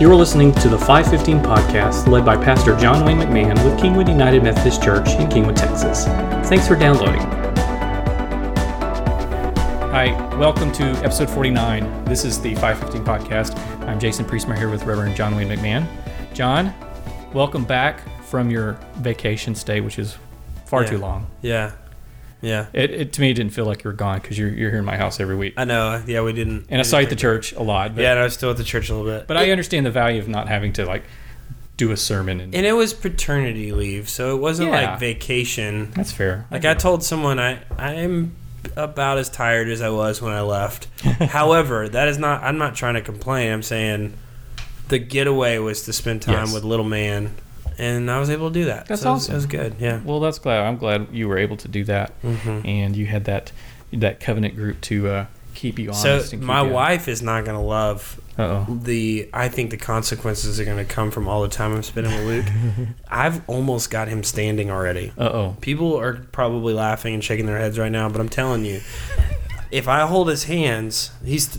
You are listening to the 515 podcast led by Pastor John Wayne McMahon with Kingwood United Methodist Church in Kingwood, Texas. Thanks for downloading. Hi, welcome to episode 49. This is the 515 podcast. I'm Jason Priestmer here with Reverend John Wayne McMahon. John, welcome back from your vacation stay, which is far Yeah. too long. Yeah, yeah. It, it to me it didn't feel like you were gone because you're, you're here in my house every week. I know. Yeah, we didn't. And I saw you at the church a lot. But, Yeah, and I was still at the church a little bit. but I understand the value of not having to like do a sermon and and it was paternity leave, so it wasn't Yeah. like vacation. that's fair. Like I told someone, I I'm about as tired as I was when I left. However, that is not. I'm not trying to complain. I'm saying the getaway was to spend time Yes. with little man, and I was able to do that. That's so it was- awesome. It was good. Yeah. Well, that's glad. I'm glad you were able to do that, hmm and you had that that covenant group to uh, keep you honest. So and keep my you, wife is not gonna love Uh oh. the I think the consequences are going to come from all the time I'm spending with Luke. I've almost got him standing already. Uh oh. People are probably laughing and shaking their heads right now, but I'm telling you, if I hold his hands, he's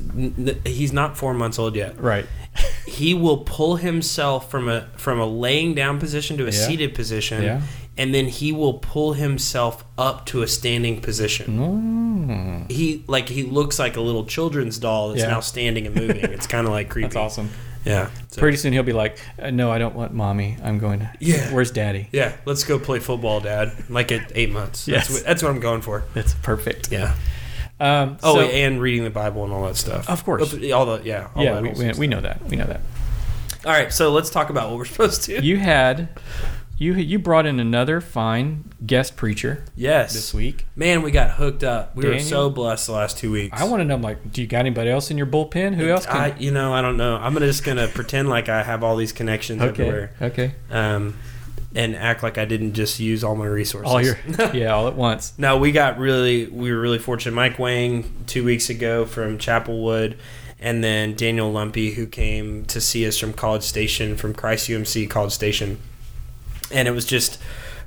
he's not four months old yet. Right. He will pull himself from a from a laying down position to a Yeah. seated position, Yeah. and then he will pull himself up to a standing position. Mm. He like he looks like a little children's doll that's Yeah. now standing and moving. it's kind of like creepy. That's awesome. Yeah. So- Pretty soon he'll be like, uh, "No, I don't want mommy. I'm going to. Yeah. Where's daddy? Yeah, let's go play football, Dad. Like at eight months. Yes. That's, what, that's what I'm going for. That's perfect. Yeah. Um. Oh, so- and reading the Bible and all that stuff. Of course. All the yeah. All yeah, we, we, we know that. We know that. All right, so let's talk about what we're supposed to. You had, you you brought in another fine guest preacher yes, this week. man, we got hooked up. We were so blessed the last two weeks. I want to know, like, do you got anybody else in your bullpen? Who else? Can, I, you know, I don't know. I'm gonna just gonna pretend like I have all these connections okay. everywhere, Okay. um, and act like I didn't just use all my resources. All your yeah, all at once. No, we got really we were really fortunate. Mike Wang two weeks ago from Chapelwood, and then Daniel Lumpee who came to see us from College Station from Christ UMC College Station, and it was just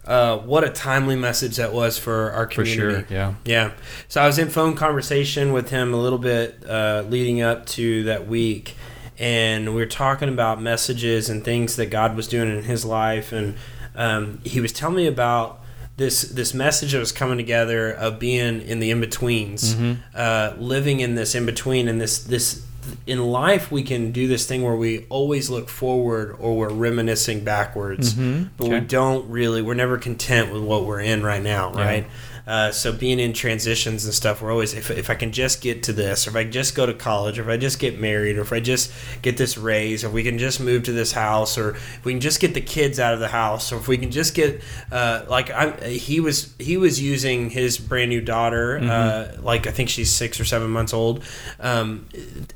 uh, what a timely message that was for our For community. sure. Yeah. Yeah. So I was in phone conversation with him a little bit uh, leading up to that week, and we were talking about messages and things that God was doing in his life, and um, he was telling me about this this message that was coming together of being in the in betweens, Mhm. uh, living in this in between, and this this in life we can do this thing where we always look forward or we're reminiscing backwards Mhm. but we don't really we're never content with what we're in right now Yeah. right uh, so being in transitions and stuff we're always if, if i can just get to this or if i just go to college or if i just get married or if i just get this raise or if we can just move to this house or if we can just get the kids out of the house or if we can just get uh, like i he was he was using his brand new daughter uh, like i think she's six or seven months old um,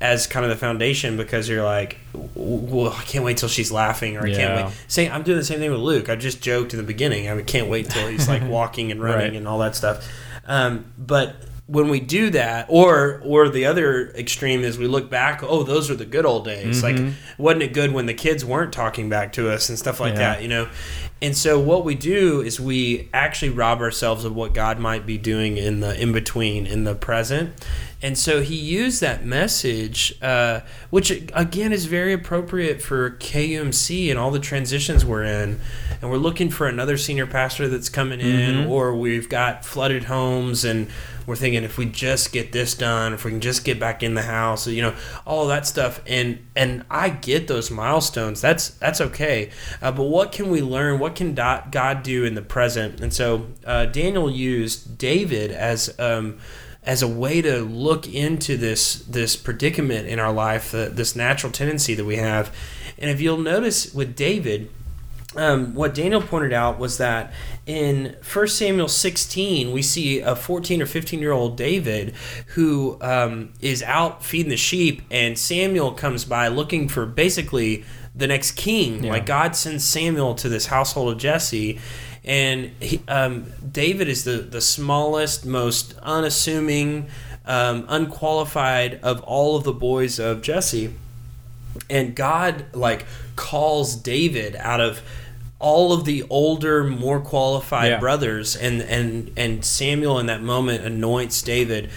as kind of the foundation because you're like well i can't wait till she's laughing or i can't wait Say, I'm doing the same thing with Luke. I just joked in the beginning. I can't wait till he's like walking and running Right. and all that stuff. Um, but when we do that, or or the other extreme is we look back. Oh, those are the good old days. Like, Mhm. wasn't it good when the kids weren't talking back to us and stuff like Yeah. that? You know. And so what we do is we actually rob ourselves of what God might be doing in the in between, in the present. And so he used that message, uh, which again is very appropriate for KUMC and all the transitions we're in. And we're looking for another senior pastor that's coming in, Mhm. or we've got flooded homes, and we're thinking if we just get this done, if we can just get back in the house, you know, all that stuff. And and I get those milestones. That's that's okay. Uh, but what can we learn? What can God do in the present? And so uh, Daniel used David as. Um, as a way to look into this this predicament in our life, uh, this natural tendency that we have. And if you'll notice with David, um, what Daniel pointed out was that in 1 Samuel 16, we see a 14 or 15 year old David who um, is out feeding the sheep, and Samuel comes by looking for basically the next king. Yeah. Like God sends Samuel to this household of Jesse. And he, um, David is the, the smallest, most unassuming, um, unqualified of all of the boys of Jesse and God like calls David out of all of the older, more qualified Yeah. brothers, and and and Samuel in that moment anoints David,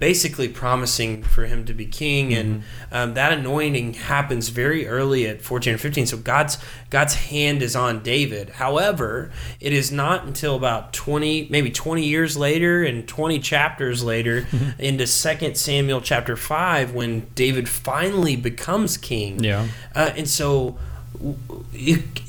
basically promising for him to be king, and Mm-hmm. um, that anointing happens very early at fourteen or fifteen. So God's God's hand is on David. However, it is not until about twenty, maybe twenty years later, and twenty chapters later, into Second Samuel chapter five, when David finally becomes king. Yeah. Uh, and so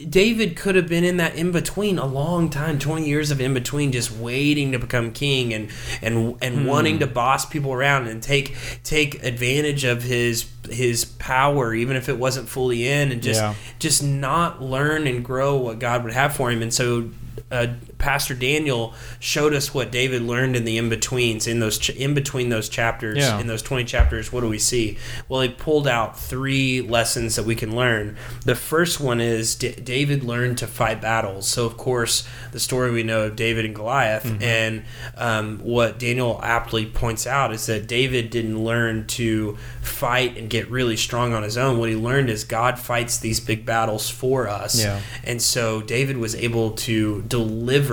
David could have been in that in between a long time, 20 years of in between just waiting to become king and and and Hmm. wanting to boss people around and take take advantage of his his power even if it wasn't fully in and just Yeah. just not learn and grow what God would have for him. And so uh, Pastor Daniel showed us what David learned in the in betweens in those ch- in between those chapters Yeah. in those 20 chapters what do we see well he pulled out three lessons that we can learn the first one is D- david learned to fight battles so of course the story we know of david and goliath Mm-hmm. and um, what daniel aptly points out is that david didn't learn to fight and get really strong on his own what he learned is god fights these big battles for us Yeah. and so David was able to deliver,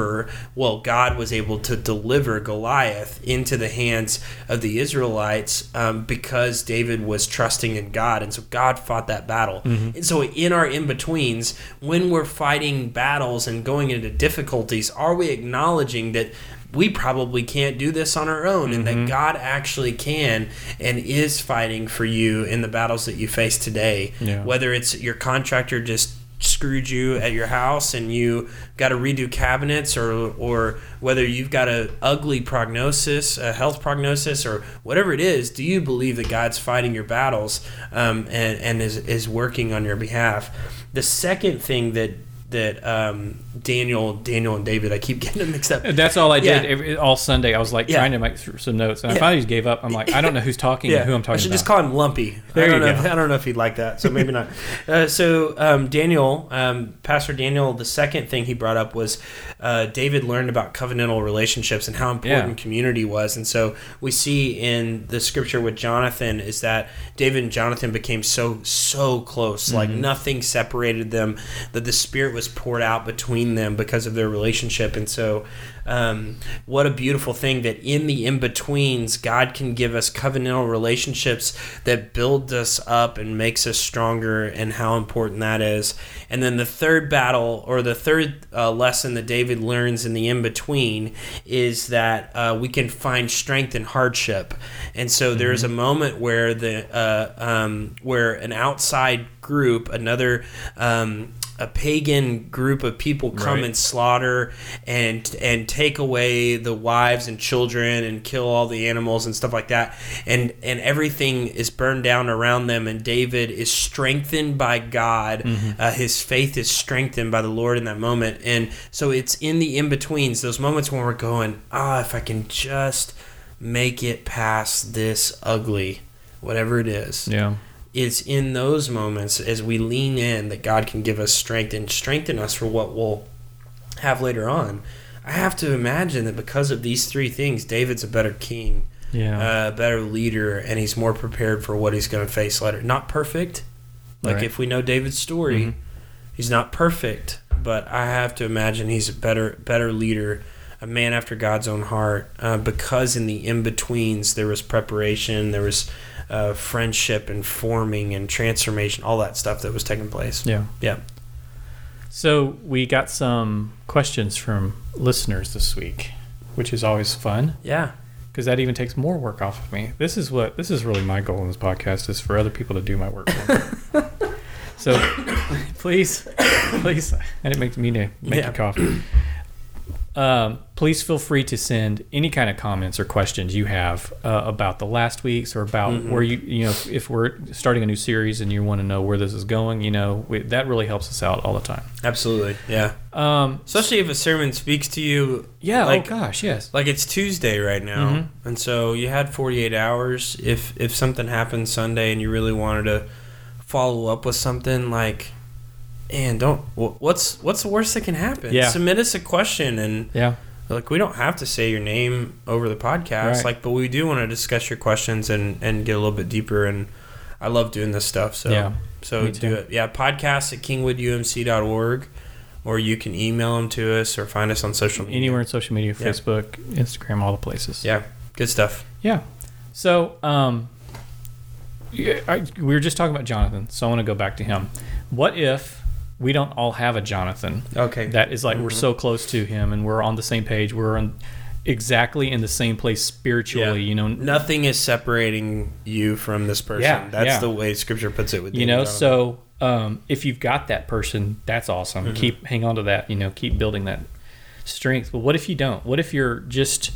well, God was able to deliver Goliath into the hands of the Israelites um, because David was trusting in God. And so God fought that battle. And so in our in betweens, when we're fighting battles and going into difficulties, are we acknowledging that? We probably can't do this on our own, and that God actually can and is fighting for you in the battles that you face today. Yeah. Whether it's your contractor just screwed you at your house and you got to redo cabinets or or whether you've got a ugly prognosis a health prognosis or whatever it is do you believe that god's fighting your battles um, and, and is, is working on your behalf? The second thing that that um, Daniel, Daniel and David, I keep getting them mixed up. That's all I did Yeah. every, all Sunday. I was like Yeah. trying to make some notes, and I finally just gave up. I'm like, I don't know who's talking and who I'm talking I should about. just call him Lumpee. There I don't you know go. If, I don't know if he'd like that, so maybe not. Uh, so um, Daniel, um, Pastor Daniel, the second thing he brought up was uh, David learned about covenantal relationships and how important Yeah. community was, and so we see in the scripture with Jonathan is that David and Jonathan became so so close, like Mm-hmm. nothing separated them. That the Spirit was poured out between them because of their relationship, and so um, what a beautiful thing that in the in betweens, God can give us covenantal relationships that build us up and makes us stronger, and how important that is. And then the third battle, or the third uh, lesson that David learns in the in between, is that uh, we can find strength in hardship. And so there's a moment where the uh, um, where an outside group, another um, a pagan group of people come Right. and slaughter and and take away the wives and children and kill all the animals and stuff like that. And and everything is burned down around them. And David is strengthened by God. Uh, his faith is strengthened by the Lord in that moment. And so it's in the in betweens those moments when we're going ah if I can just make it past this ugly whatever it is. Yeah, it's in those moments as we lean in that God can give us strength and strengthen us for what we'll have later on. I have to imagine that because of these three things, David's a better king, yeah, a better leader, and he's more prepared for what he's going to face later. Not perfect. Like Right. if we know David's story, Mhm. he's not perfect, but I have to imagine he's a better better leader, a man after God's own heart, uh, because in the in betweens there was preparation, there was uh, friendship and forming and transformation, all that stuff that was taking place. yeah. Yeah. So we got some questions from listeners this week, which is always fun Yeah. because that even takes more work off of me. This is what this is really my goal in this podcast is for other people to do my work. For me. so please, please, I didn't make me to make Yeah. you coffee. Um, please feel free to send any kind of comments or questions you have uh, about the last weeks or about Mhm. where you you know if, if we're starting a new series and you want to know where this is going. You know we, that really helps us out all the time. Absolutely. Yeah. Um, Especially if a sermon speaks to you yeah. Like- oh gosh, yes. like it's Tuesday right now, Mhm. and so you had 48 hours. If if something happened Sunday and you really wanted to follow up with something, like, and don't what's what's the worst that can happen? Yeah. Submit us a question, and Yeah. like we don't have to say your name over the podcast, Right. like, but we do want to discuss your questions and and get a little bit deeper. And I love doing this stuff, so Yeah. so do it. Yeah, podcast at kingwoodumc.org or you can email them to us or find us on social media. Anywhere in social media, Yeah. Facebook, Instagram, all the places. Yeah, good stuff. Yeah. So, um, yeah, I, we were just talking about Jonathan, so I want to go back to him. What if we don't all have a Jonathan Okay. that is like we're so close to him and we're on the same page, we're on exactly in the same place spiritually, Yeah. you know, Nothing is separating you from this person. Yeah, That's yeah. the way Scripture puts it. With you know so um, if you've got that person that's awesome Mm-hmm. keep hang on to that you know keep building that strength but what if you don't what if you're just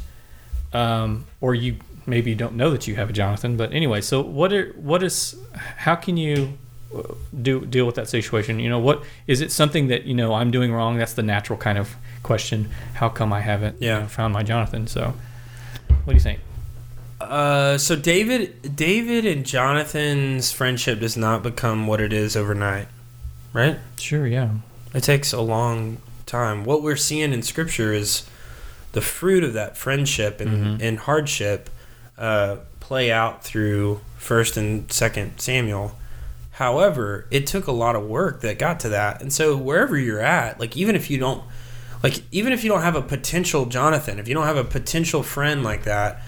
um, or you maybe you don't know that you have a jonathan but anyway so what are what is how can you do deal with that situation you know what is it something that you know i'm doing wrong that's the natural kind of question how come i haven't you Yeah. know, found my jonathan so what do you think Uh, so David, David and Jonathan's friendship does not become what it is overnight, right? sure yeah It takes a long time. What we're seeing in Scripture is the fruit of that friendship and, Mhm. and hardship uh, play out through First and Second Samuel. However, it took a lot of work that got to that, and so wherever you're at, like even if you don't, like even if you don't have a potential Jonathan, if you don't have a potential friend like that,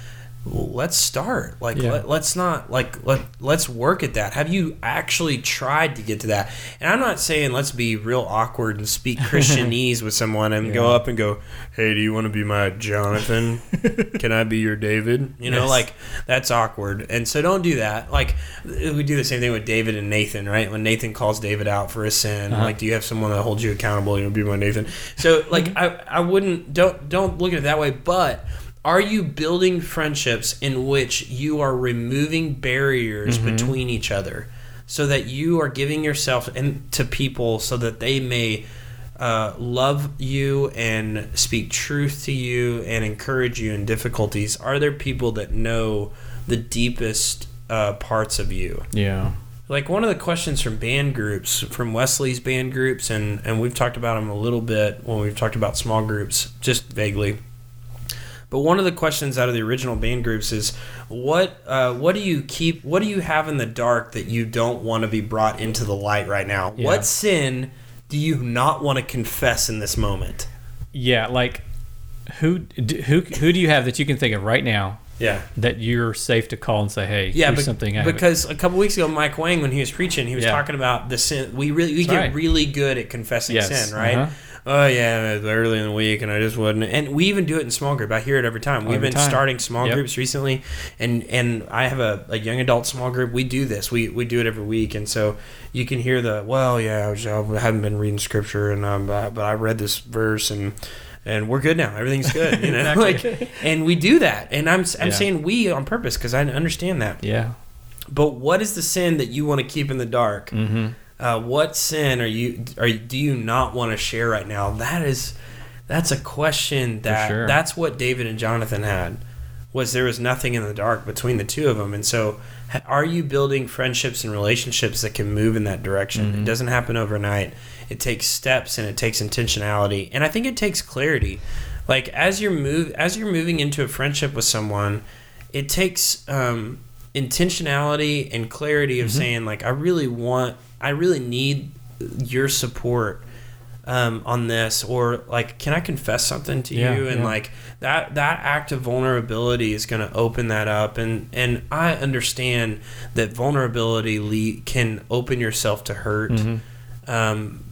let's start. Like Yeah. let, let's not like let let's work at that. Have you actually tried to get to that? And I'm not saying let's be real awkward and speak Christianese with someone and go up and go, "Hey, do you want to be my Jonathan? Can I be your David?" You know, Yes. like that's awkward. And so don't do that. Like we do the same thing with David and Nathan, right? When Nathan calls David out for a sin, Uh-huh. like, do you have someone that holds you accountable? You know, be my Nathan. So like Mm-hmm. I I wouldn't don't don't look at it that way, but are you building friendships in which you are removing barriers Mm-hmm. between each other so that you are giving yourself and to people so that they may uh, love you and speak truth to you and encourage you in difficulties? Are there people that know the deepest uh, parts of you? Yeah. Like one of the questions from band groups from wesley's band groups and and we've talked about them a little bit when we've talked about small groups just vaguely but one of the questions out of the original band groups is what uh, what do you keep what do you have in the dark that you don't want to be brought into the light right now Yeah. what sin do you not want to confess in this moment Yeah, like who who who do you have that you can think of right now yeah that you're safe to call and say, "Hey, Yeah, bec- something." I haven't-" because a couple weeks ago, Mike Wang, when he was preaching, he was Yeah. talking about the sin. We really we That's get right. really good at confessing Yes, sin, right? uh-huh. Oh yeah, it was early in the week, and I just wouldn't. And we even do it in small group. I hear it every time. We've Every been time. starting small Yep. groups recently, and and I have a, a young adult small group. We do this. We we do it every week, and so you can hear the well, yeah, I, was, I haven't been reading scripture, and um, but but I read this verse and. And we're good now. Everything's good, you know. Exactly. like, and we do that. And I'm I'm Yeah. saying we on purpose because I understand that. yeah, But what is the sin that you want to keep in the dark? mm-hmm. Uh, what sin are you are do you not want to share right now? That is that's a question that sure. that's what David and Jonathan had was there was nothing in the dark between the two of them. And so are you building friendships and relationships that can move in that direction? Mhm. It doesn't happen overnight. It takes steps and it takes intentionality. And I think it takes clarity. Like as you're move as you're moving into a friendship with someone, it takes um, intentionality and clarity of Mhm. saying like I really want I really need your support um, on this or like can I confess something to Yeah, you and yeah. like that that act of vulnerability is going to open that up and and I understand that vulnerability le- can open yourself to hurt Mm-hmm. um,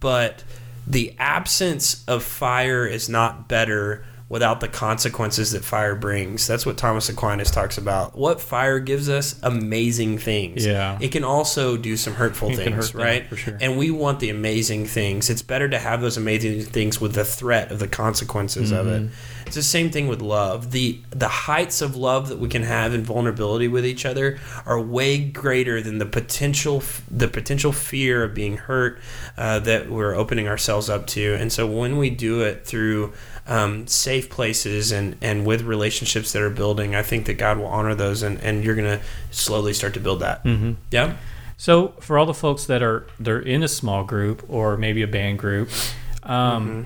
but the absence of fire is not better without the consequences that fire brings. That's what Thomas Aquinas talks about. What fire gives us amazing things. Yeah. It can also do some hurtful It things, hurt them, right? for sure. And we want the amazing things. It's better to have those amazing things with the threat of the consequences of it. Mm-hmm. It's the same thing with love. The the heights of love that we can have in vulnerability with each other are way greater than the potential the potential fear of being hurt uh, that we're opening ourselves up to. And so when we do it through um, safe places and, and with relationships that are building, I think that God will honor those, and, and you're gonna slowly start to build that. Mm-hmm. Yeah. So for all the folks that are they're in a small group or maybe a band group, um, Mm-hmm.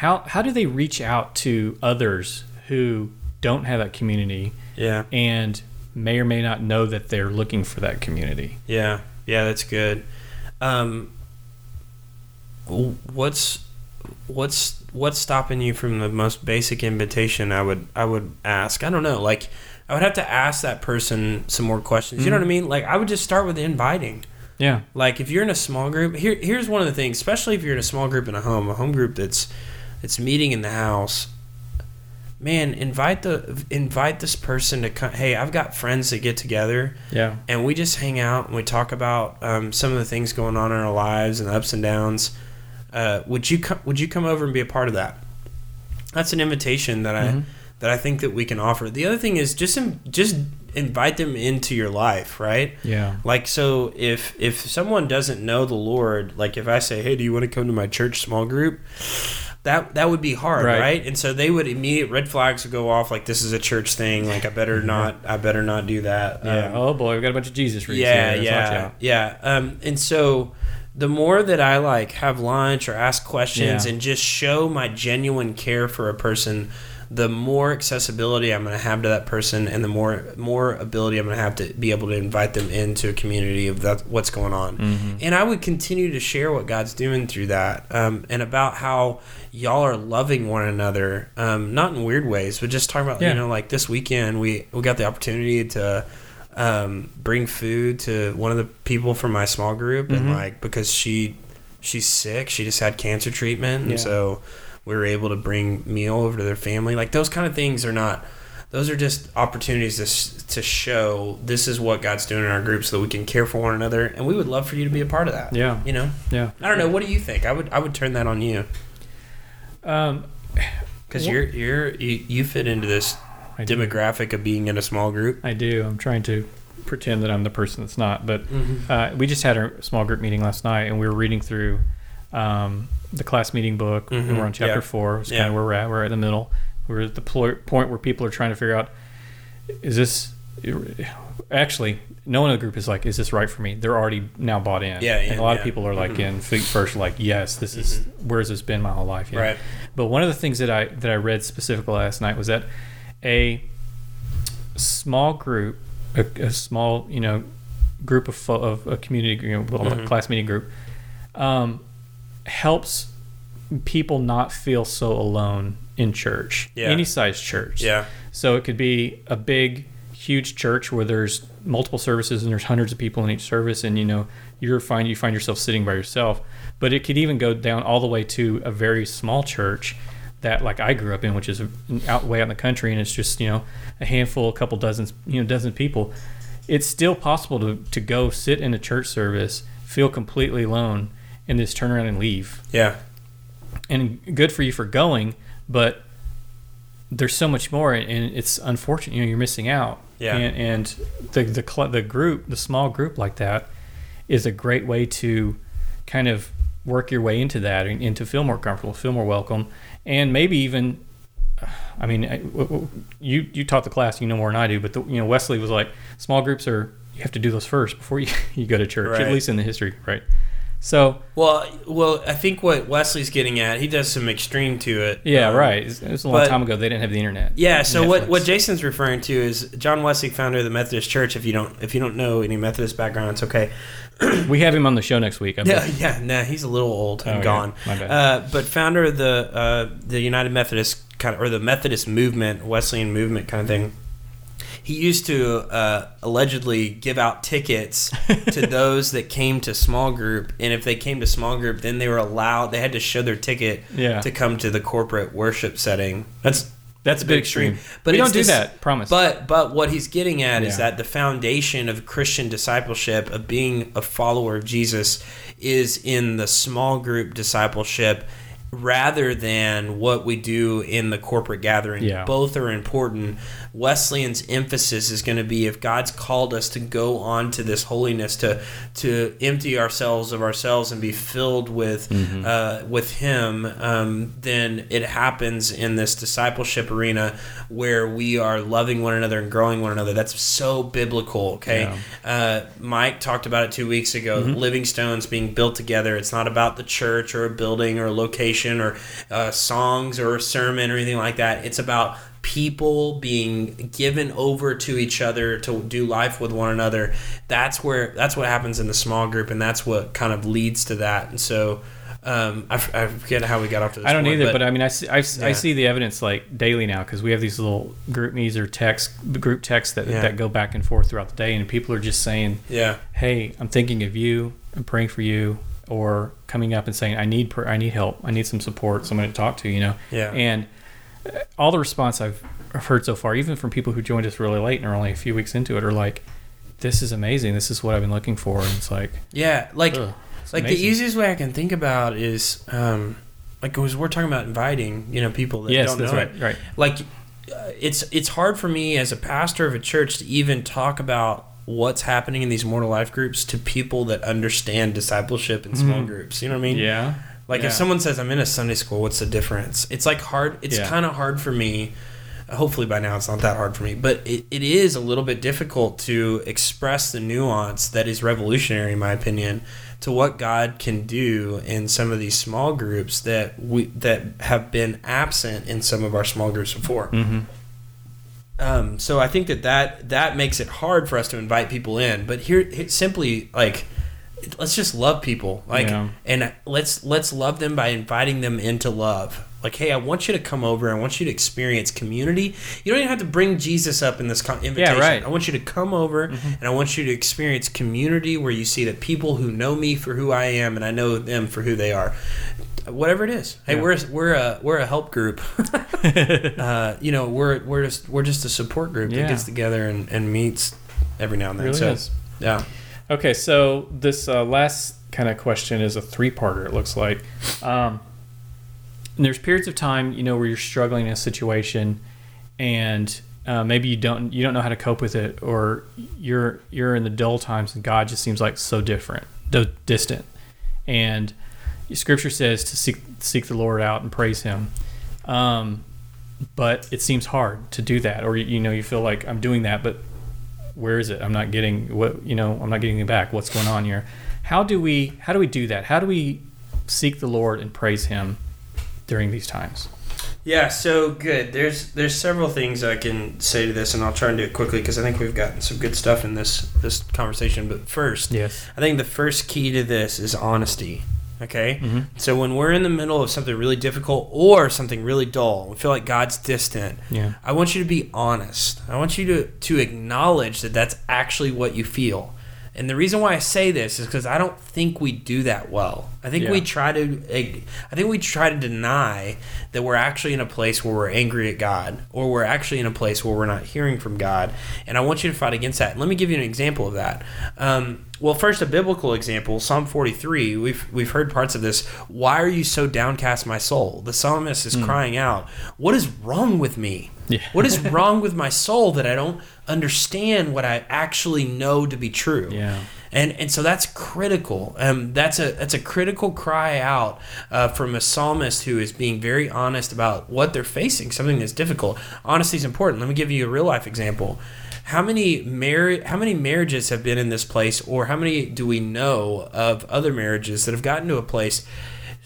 How how do they reach out to others who don't have that community Yeah. and may or may not know that they're looking for that community? Yeah, yeah, that's good. Um, what's what's what's stopping you from the most basic invitation I would I would ask? I don't know. Like I would have to ask that person some more questions. You know what I mean? Like I would just start with inviting. Yeah. Like if you're in a small group, here here's one of the things, especially if you're in a small group in a home, a home group that's it's meeting in the house. Man, invite the invite this person to come. Hey, I've got friends that get together Yeah. and we just hang out and we talk about um, some of the things going on in our lives and the ups and downs. Uh, would you come? Would you come over and be a part of that? That's an invitation that I Mhm. that I think that we can offer. The other thing is just in, just invite them into your life, right? Yeah. Like so, if if someone doesn't know the Lord, like if I say, "Hey, do you want to come to my church small group?" That that would be hard, Right. right? And so they would immediate red flags would go off, like this is a church thing. Like I better not, I better not do that. Yeah. Um, oh boy, we got a bunch of Jesus reads yeah, here. Yeah, yeah. Um, and so the more that I like have lunch or ask questions Yeah. and just show my genuine care for a person, the more accessibility I'm going to have to that person, and the more more ability I'm going to have to be able to invite them into a community of that what's going on. Mm-hmm. And I would continue to share what God's doing through that, um, and about how y'all are loving one another, um, not in weird ways, but just talking about Yeah. you know like this weekend we we got the opportunity to um, bring food to one of the people from my small group, and Mhm. like because she she's sick, she just had cancer treatment, and Yeah. so we were able to bring meal over to their family. Like those kind of things are not. Those are just opportunities to, to show this is what God's doing in our group so that we can care for one another. And we would love for you to be a part of that. Yeah. You know? Yeah. I don't know. What do you think? I would I would turn that on you Um, because you're you're you, you fit into this demographic of being in a small group. I do. I'm trying to pretend that I'm the person that's not, but Mm-hmm. uh, we just had our small group meeting last night, and we were reading through um, the class meeting book. Mhm, We're on chapter yeah. four. It's Yeah. kind of where we're at. We're at the middle. We're at the pl- point where people are trying to figure out: is this actually? No one in the group is like, "Is this right for me?" They're already now bought in. Yeah, yeah and a lot yeah. of people are like Mhm. in feet first, like, "Yes, this is where's this been my whole life?" Right. But one of the things that I that I read specifically last night was that a small group, a, a small you know group of of a community, you know, Mhm. class meeting group, um, helps people not feel so alone in church, Yeah. any size church. Yeah. So it could be a big, huge church where there's multiple services and there's hundreds of people in each service, and you know you're find you find yourself sitting by yourself. But it could even go down all the way to a very small church that, like I grew up in, which is out way out in the country, and it's just you know a handful, a couple dozens, you know, dozen people. It's still possible to to go sit in a church service, feel completely alone, and just turn around and leave Yeah. and good for you for going, but there's so much more, and it's unfortunate. You know, you're missing out. Yeah. And, and the the cl- the group, the small group like that, is a great way to kind of work your way into that and, and to feel more comfortable, feel more welcome, and maybe even. I mean, I- w- w- you you taught the class, you know more than I do, but the, you know Wesley was like, small groups are you have to do those first before you, you go to church, Right. at least in the history, right? So Well, well, I think what Wesley's getting at, he does some extreme to it. Yeah, Um, right. It was a long but- time ago. They didn't have the internet. Yeah. So what, Netflix. what Jason's referring to is John Wesley, founder of the Methodist Church. If you don't if you don't know any Methodist background, it's okay. we have him on the show next week. I Yeah, yeah. Nah, he's a little old and Oh, yeah. gone. My bad. Uh, but founder of the uh, the United Methodist kind of or the Methodist movement, Wesleyan movement kind of thing. He used to uh, allegedly give out tickets to those that came to small group, and if they came to small group, then they were allowed. They had to show their ticket Yeah. to come to the corporate worship setting. That's That's a bit extreme. But we don't do this- that. Promise. but but what he's getting at is that the foundation of Christian discipleship of being a follower of Jesus is in the small group discipleship rather than what we do in the corporate gathering. Yeah. Both are important. Wesleyan's emphasis is going to be if God's called us to go on to this holiness to to empty ourselves of ourselves and be filled with Mm-hmm. uh, with Him, um, then it happens in this discipleship arena where we are loving one another and growing one another. That's so biblical. Okay, uh, Mike talked about it two weeks ago. Mm-hmm. Living stones being built together. It's not about the church or a building or a location or uh, songs or a sermon or anything like that. It's about people being given over to each other to do life with one another that's where that's what happens in the small group and that's what kind of leads to that and so Um, I, I forget how we got off to this. I don't point, either, but, I mean, I see, I, s- I Yeah. see the evidence like daily now because we have these little GroupMe's or text group texts that, Yeah. that go back and forth throughout the day, and people are just saying, yeah, "Hey, I'm thinking of you. I'm praying for you," or coming up and saying, "I need I need help. I need some support. Someone to talk to." You know, yeah, and uh, all the response I've heard so far, even from people who joined us really late and are only a few weeks into it, are like, "This is amazing. This is what I've been looking for." And it's like, yeah. Like, ugh, like the easiest way I can think about is, um, like, because we're talking about inviting, you know, people that yes, don't that's know right, it. right. Like, uh, it's it's hard for me as a pastor of a church to even talk about what's happening in these mortal life groups to people that understand discipleship in small Mhm. groups. You know what I mean? Yeah, Like Yeah. if someone says I'm in a Sunday school, what's the difference? It's like hard. It's Yeah. kind of hard for me. Hopefully by now it's not that hard for me, but it, it is a little bit difficult to express the nuance that is revolutionary, in my opinion, to what God can do in some of these small groups that we that have been absent in some of our small groups before. mm-hmm. Um, so I think that, that that makes it hard for us to invite people in. But here, simply like let's just love people like Yeah. and let's let's love them by inviting them into love like hey i want you to come over i want you to experience community you don't even have to bring jesus up in this con- invitation right. i want you to come over and i want you to experience community where you see that people who know me for who i am and i know them for who they are whatever it is hey Yeah. we're we're a we're a help group uh, you know we're we're just we're just a support group Yeah. that gets together and, and meets every now and then really so is. yeah Okay, so this uh, last kind of question is a three-parter. It looks like. Um, and there's periods of time, you know, where you're struggling in a situation, and uh, maybe you don't you don't know how to cope with it, or you're you're in the dull times, and God just seems like so different, do- distant, and Scripture says to seek seek the Lord out and praise Him. Um, but it seems hard to do that, or you know, you feel like I'm doing that, but where is it? I'm not getting what you know. I'm not getting it back. What's going on here? How do we how do we do that? How do we seek the Lord and praise Him during these times? Yeah, so good. There's there's several things I can say to this, and I'll try and do it quickly because I think we've gotten some good stuff in this this conversation. But first, Yes. I think the first key to this is honesty. Okay, Mhm. so when we're in the middle of something really difficult or something really dull, we feel like God's distant. Yeah. I want you to be honest. I want you to to acknowledge that that's actually what you feel. And the reason why I say this is because I don't think we do that well. I think we try to, I think we try to deny that we're actually in a place where we're angry at God, or we're actually in a place where we're not hearing from God. And I want you to fight against that. Let me give you an example of that. Um, well, first, a biblical example, Psalm 43. We've we've heard parts of this. Why are you so downcast, my soul? The psalmist is crying out, "What is wrong with me? Yeah. What is wrong with my soul that I don't understand what I actually know to be true?" Yeah. and and so that's critical. Um, that's a that's a critical cry out uh, from a psalmist who is being very honest about what they're facing, something that's difficult. Honesty is important. Let me give you a real life example. How many mar- How many marriages have been in this place, or how many do we know of other marriages that have gotten to a place?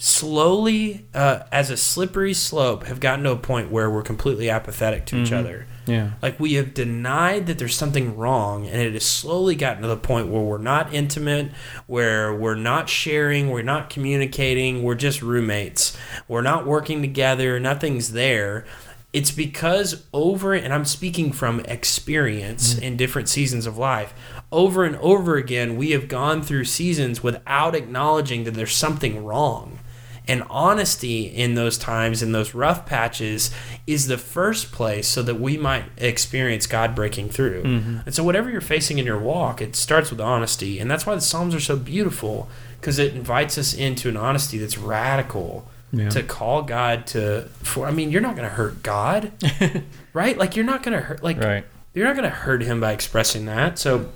Slowly uh, as a slippery slope have gotten to a point where we're completely apathetic to each Mhm. other Yeah. like we have denied that there's something wrong, and it has slowly gotten to the point where we're not intimate, where we're not sharing, we're not communicating, we're just roommates. We're not working together, nothing's there. It's because over, and I'm speaking from experience in different seasons of life, over and over again, we have gone through seasons without acknowledging that there's something wrong. And honesty in those times, in those rough patches, is the first place so that we might experience God breaking through. Mhm. And so, whatever you're facing in your walk, it starts with honesty. And that's why the Psalms are so beautiful, because it invites us into an honesty that's radical Yeah. to call God to, for, I mean, you're not going to hurt God, right? Like, you're not going to hurt, like, right. you're not going to hurt him by expressing that. So,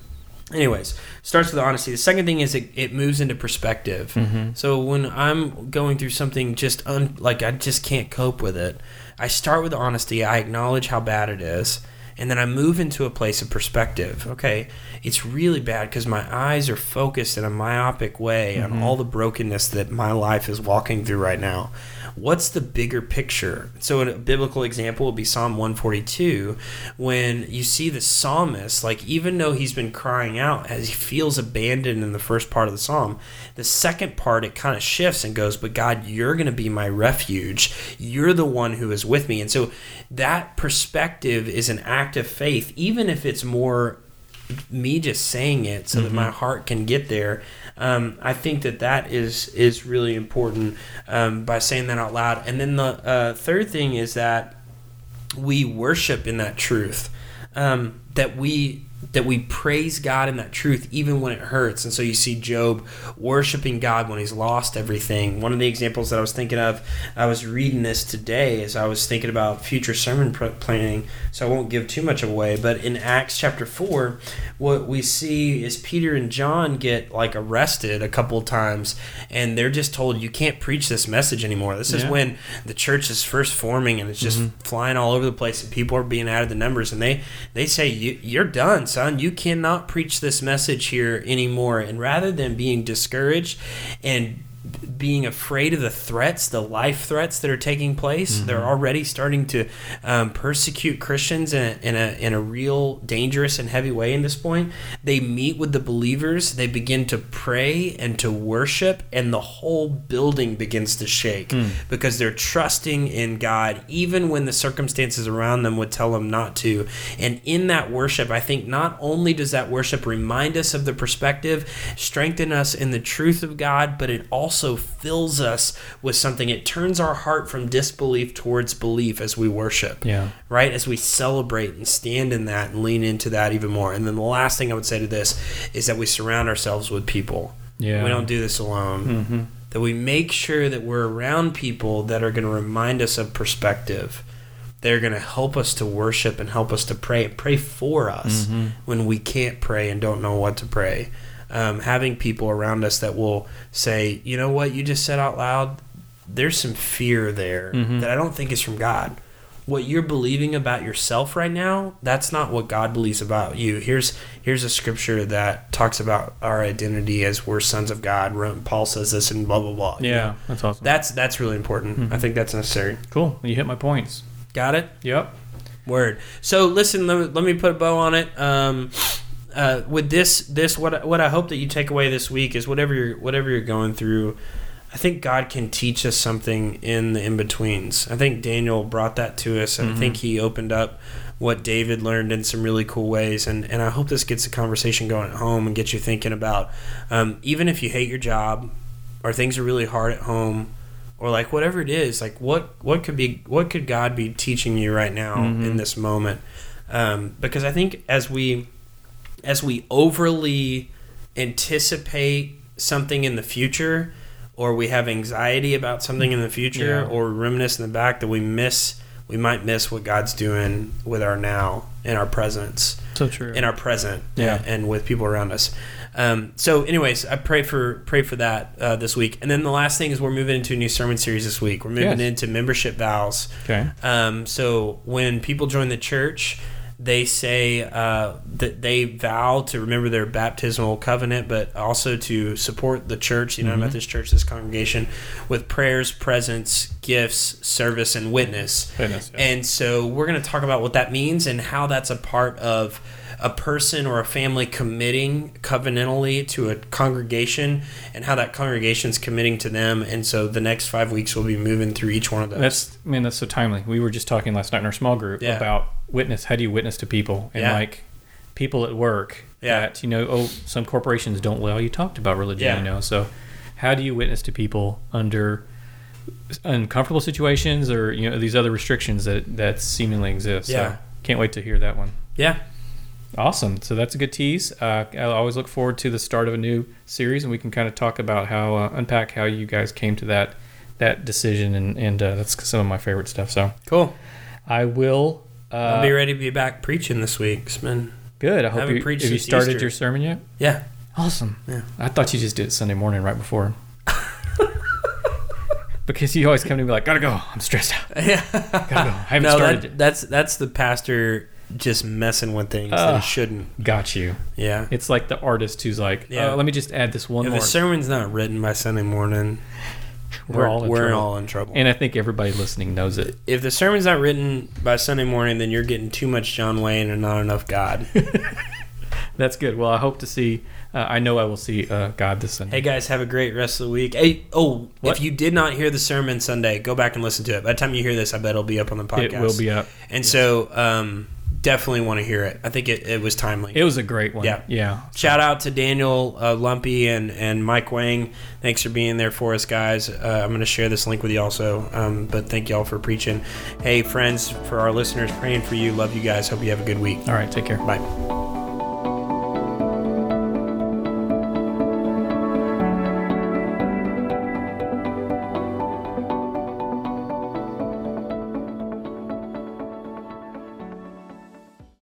anyways, starts with honesty. The second thing is it, it moves into perspective. Mhm. So when I'm going through something just un, like I just can't cope with it, I start with honesty. I acknowledge how bad it is, and then I move into a place of perspective. Okay, it's really bad because my eyes are focused in a myopic way Mm-hmm. on all the brokenness that my life is walking through right now. What's the bigger picture? So, a biblical example would be Psalm 142, when you see the psalmist, like, even though he's been crying out as he feels abandoned in the first part of the psalm, the second part, it kind of shifts and goes, But God, you're going to be my refuge. You're the one who is with me. And so, that perspective is an act of faith, even if it's more me just saying it so that my heart can get there. Um, I think that that is is really important um, by saying that out loud. And then the uh, third thing is that we worship in that truth. Um, that we that we praise God in that truth even when it hurts. And so you see Job worshiping God when he's lost everything. One of the examples that I was thinking of, I was reading this today as I was thinking about future sermon planning, so I won't give too much away. But in Acts chapter 4, what we see is Peter and John get like arrested a couple of times and they're just told you can't preach this message anymore. This is when the church is first forming and it's just mm-hmm. flying all over the place and people are being added to numbers and they they say you, you're done son you cannot preach this message here anymore. And rather than being discouraged and being afraid of the threats, the life threats that are taking place. They're already starting to um, persecute Christians in a, in a in a real dangerous and heavy way. In this point, they meet with the believers. They begin to pray and to worship, and the whole building begins to shake because they're trusting in God, even when the circumstances around them would tell them not to. And in that worship, I think not only does that worship remind us of the perspective, strengthen us in the truth of God, but it also fills us with something. It turns our heart from disbelief towards belief as we worship. Yeah. Right? As we celebrate and stand in that and lean into that even more. And then the last thing I would say to this is that we surround ourselves with people. Yeah. We don't do this alone. Mm-hmm. That we make sure that we're around people that are going to remind us of perspective. They're going to help us to worship and help us to pray. Pray for us Mm-hmm. when we can't pray and don't know what to pray. Um, having people around us that will say, you know what, you just said out loud, there's some fear there Mhm. that I don't think is from God. What you're believing about yourself right now, that's not what God believes about you. Here's here's a scripture that talks about our identity as we're sons of God. Paul says this and blah blah blah. You Yeah. know, That's awesome. that's that's really important. I think that's necessary. cool. You hit my points. Got it. Yep. Word. So listen, let me, let me put a bow on it. Um, uh, with this, this what what I hope that you take away this week is whatever you're whatever you're going through. I think God can teach us something in the in betweens. I think Daniel brought that to us, and I think he opened up what David learned in some really cool ways. And and I hope this gets the conversation going at home and gets you thinking about um, even if you hate your job or things are really hard at home or like whatever it is like what what could be what could god be teaching you right now Mhm. in this moment um, because i think as we as we overly anticipate something in the future or we have anxiety about something in the future Yeah. or reminisce in the back that we miss we might miss what god's doing with our now in our presence So true. in our present Yeah. and with people around us. Um, so, anyways, I pray for pray for that uh, this week, and then the last thing is we're moving into a new sermon series this week. We're moving Yes. into membership vows. okay. Um, so when people join the church, they say uh, that they vow to remember their baptismal covenant, but also to support the church, the United Mhm. Methodist Church, this congregation, with prayers, presence, gifts, service, and witness. Goodness. yeah. And so we're going to talk about what that means and how that's a part of a person or a family committing covenantally to a congregation and how that congregation's committing to them. And so the next five weeks we'll be moving through each one of those. That's man, that's so timely. We were just talking last night in our small group Yeah. about witness. How do you witness to people and Yeah. like people at work Yeah. that you know? Oh, some corporations don't allow you talked about religion. Yeah. You know, so how do you witness to people under uncomfortable situations or you know these other restrictions that that seemingly exist? Yeah. So can't wait to hear that one. yeah. Awesome. So that's a good tease. Uh, I always look forward to the start of a new series, and we can kind of talk about how uh, unpack how you guys came to that that decision, and and uh, that's some of my favorite stuff. So Cool. I will. Uh, I'll be ready to be back preaching this week. It's been, good. I hope you, preached have you started Easter. your sermon yet. yeah. Awesome. Yeah. I thought you just did it Sunday morning right before. because you always come to me like, gotta go. I'm stressed out. Yeah. Gotta go. I haven't no, started that, that's that's the pastor just messing with things that Ugh. shouldn't. Got you. Yeah. It's like the artist who's like, Yeah. "Oh, let me just add this one If more. a sermon's not written by Sunday morning, We're all in we're trouble. all in trouble. And I think everybody listening knows it. if the sermon's not written by Sunday morning, then you're getting too much John Wayne and not enough God. That's good. Well, I hope to see. Uh, I know I will see uh, God this Sunday. hey guys, have a great rest of the week. Hey, oh, What? if you did not hear the sermon Sunday, go back and listen to it. By the time you hear this, I bet it'll be up on the podcast. it will be up. And so, um, definitely want to hear it. I think it, it was timely. It was a great one. Yeah. Yeah. Shout out to Daniel uh, Lumpee and, and Mike Wang. Thanks for being there for us, guys. Uh, I'm going to share this link with you also. Um, but thank y'all for preaching. Hey, friends, for our listeners, praying for you. Love you guys. Hope you have a good week. All right. Take care. Bye.